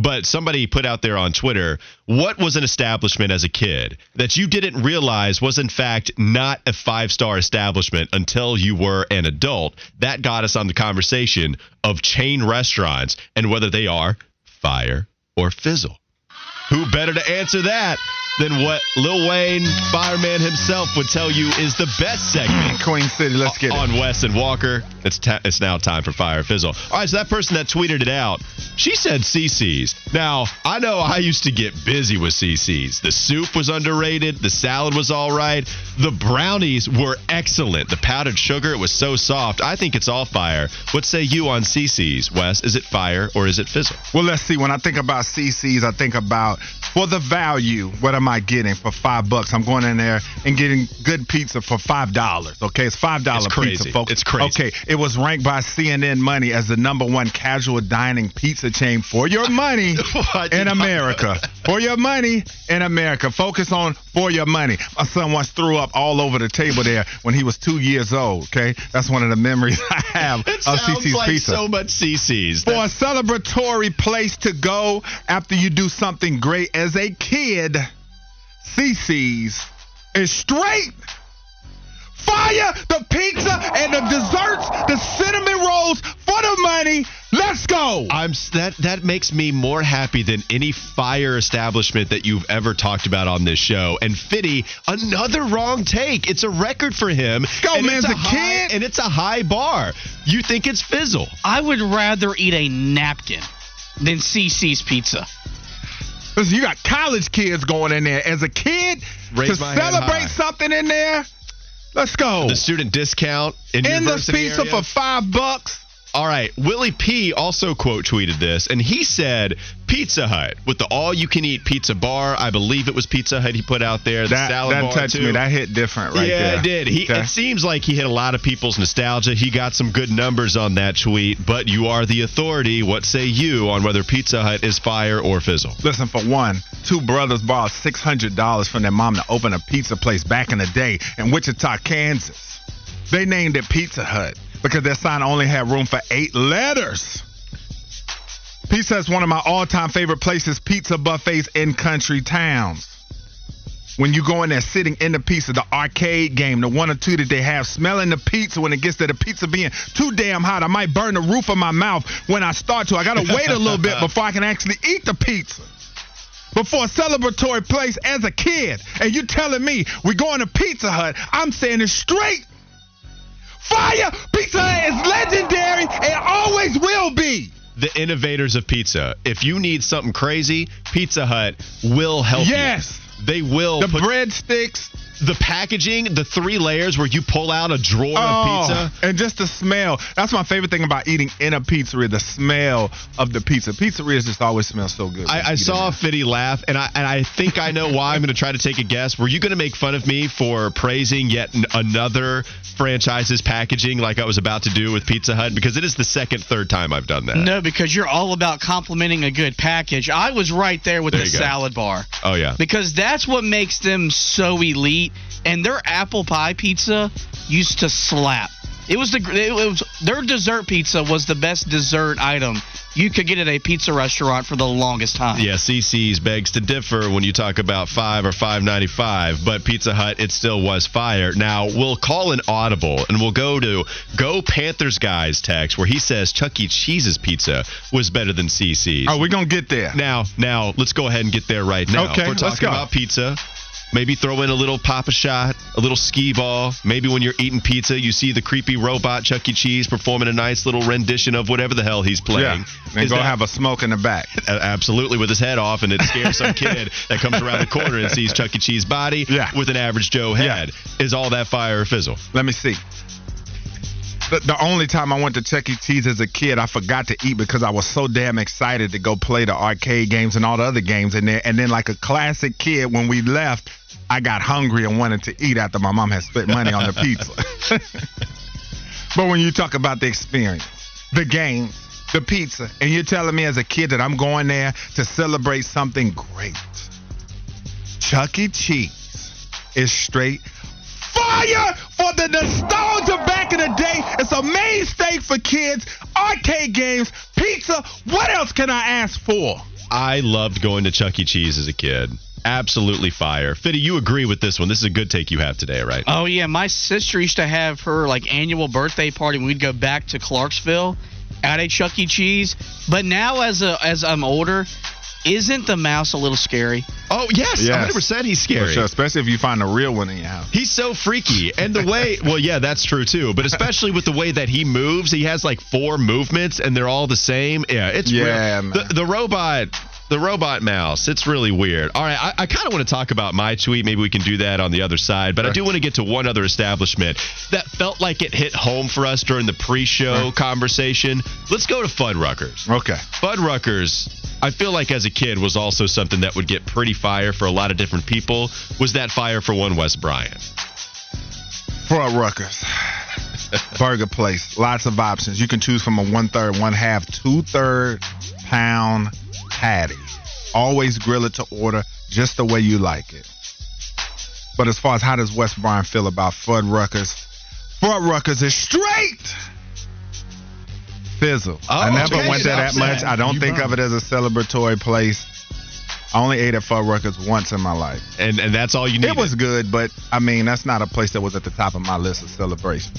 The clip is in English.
but somebody put out there on Twitter what was an establishment as a kid that you didn't realize was in fact not a five star establishment until you were an adult. That got us on the conversation of chain restaurants and whether they are fire or fizzle. Who better to answer that than what Lil Wayne, fireman himself, would tell you is the best segment. Queen City, let's get it. On Wes and Walker. It's, ta- it's now time for Fire Fizzle. All right, so that person that tweeted it out, she said CiCi's. Now, I know I used to get busy with CiCi's. The soup was underrated, the salad was all right, the brownies were excellent. The powdered sugar, it was so soft. I think it's all fire. What say you on CiCi's, Wes? Is it fire or is it fizzle? Well, let's see. When I think about CiCi's, I think about for the value, what am I getting for five bucks? I'm going in there and getting good pizza for five dollars. Okay, it's five dollar pizza, folks. It's crazy. Okay, it was ranked by CNN Money as the number one casual dining pizza chain for your money in America. for your money in America. Focus on for your money. My son once threw up all over the table there when he was two years old. Okay, that's one of the memories I have it of CiCi's like Pizza. So much CiCi's for a celebratory place to go after you do something great as a kid. CiCi's is straight fire, the pizza and the desserts, the cinnamon rolls for the money. Let's go. That that makes me more happy than any fire establishment that you've ever talked about on this show. And Fitty, another wrong take. It's a record for him. Go, and man's a, a high, kid. and it's a high bar. You think it's fizzle? I would rather eat a napkin than CiCi's pizza. Listen, you got college kids going in there. As a kid, Raise to celebrate something in there, let's go. The student discount in, in the pizza area. for five bucks. All right, Willie P also quote tweeted this, and he said Pizza Hut with the all-you-can-eat pizza bar. I believe it was Pizza Hut he put out there. The that salad that bar touched too. me. That hit different right yeah, there. it did. He, okay. It seems like he hit a lot of people's nostalgia. He got some good numbers on that tweet. But you are the authority. What say you on whether Pizza Hut is fire or fizzle? Listen, for one, two brothers borrowed six hundred dollars from their mom to open a pizza place back in the day in Wichita, Kansas. They named it Pizza Hut because their sign only had room for eight letters. Pizza is one of my all-time favorite places, pizza buffets in country towns. When you go in there sitting in the pizza, the arcade game, the one or two that they have, smelling the pizza when it gets to the pizza being too damn hot, I might burn the roof of my mouth when I start to. I gotta wait a little bit before I can actually eat the pizza. Before a celebratory place as a kid, and you telling me we're going to Pizza Hut, I'm saying it straight. Fire! Pizza Hut is legendary and always will be. The innovators of pizza. If you need something crazy, Pizza Hut will help yes. you. Yes. They will. The put- breadsticks, the packaging, the three layers where you pull out a drawer oh, of pizza. and just the smell. That's my favorite thing about eating in a pizzeria. The smell of the pizza. Pizzerias just always smell so good. I, I saw in Fitty laugh, and I and I think I know why. I'm going to try to take a guess. Were you going to make fun of me for praising yet another franchise's packaging, like I was about to do with Pizza Hut? Because it is the second, third time I've done that. No, because you're all about complimenting a good package. I was right there with There the salad bar. Oh yeah. Because that's what makes them so elite. And their apple pie pizza used to slap. It was the it was their dessert pizza was the best dessert item you could get at a pizza restaurant for the longest time. Yeah, CiCi's begs to differ when you talk about five or five ninety five, but Pizza Hut it still was fire. Now we'll call an audible and we'll go to Go Panthers guys text where he says Chuck E. Cheese's pizza was better than CiCi's. Are oh, we gonna get there? Now, now let's go ahead and get there right now. Okay, We're let's talking go. about pizza. Maybe throw in a little Pop-A-Shot, a little skee ball. Maybe when you're eating pizza, you see the creepy robot Chuck E. Cheese performing a nice little rendition of whatever the hell he's playing. Yeah, and go that- have a smoke in the back. absolutely with his head off, and it scares some kid that comes around the corner and sees Chuck E. Cheese body Yeah. with an average Joe head. Is all that fire or fizzle? Let me see. The, the only time I went to Chuck E. Cheese as a kid, I forgot to eat because I was so damn excited to go play the arcade games and all the other games in there. And then, like a classic kid, when we left, I got hungry and wanted to eat after my mom had spent money on the pizza. but when you talk about the experience, the games, the pizza, and you're telling me as a kid that I'm going there to celebrate something great, Chuck E. Cheese is straight fire for the nostalgia back in the day. It's a mainstay for kids, arcade games, pizza. What else can I ask for? I loved going to Chuck E. Cheese as a kid. Absolutely fire. Fitty, you agree with this one. This is a good take you have today, right? Oh yeah, my sister used to have her like annual birthday party. when We'd go back to Clarksville at a Chuck E. Cheese. But now, as a as I'm older, isn't the mouse a little scary? Oh, yes. Yes. 100% he's scary. sure, especially if you find a real one in your house. He's so freaky. And the way, well, yeah, that's true too. But especially with the way that he moves, he has like four movements and they're all the same. Yeah, it's Yeah, real. man. The, the robot. The robot mouse. It's really weird. All right, I, I kind of want to talk about my tweet. Maybe we can do that on the other side. But I do want to get to one other establishment that felt like it hit home for us during the pre-show conversation. Let's go to Fuddruckers. Okay. Fuddruckers, I feel like as a kid was also something that would get pretty fire for a lot of different people. Was that fire for one Wes Bryant? Front Ruckers. Burger place. Lots of options. You can choose from a one third, one half, two third pound patty. Always grill it to order just the way you like it. But as far as how does Wes Bryant feel about Fuddruckers? Front Ruckers is straight. Fizzle. I Oh, never okay, went there that much. I don't You think wrong. of it as a celebratory place. I only ate at Fuddruckers once in my life. And and that's all you need. It was good, but I mean, that's not a place that was at the top of my list of celebration.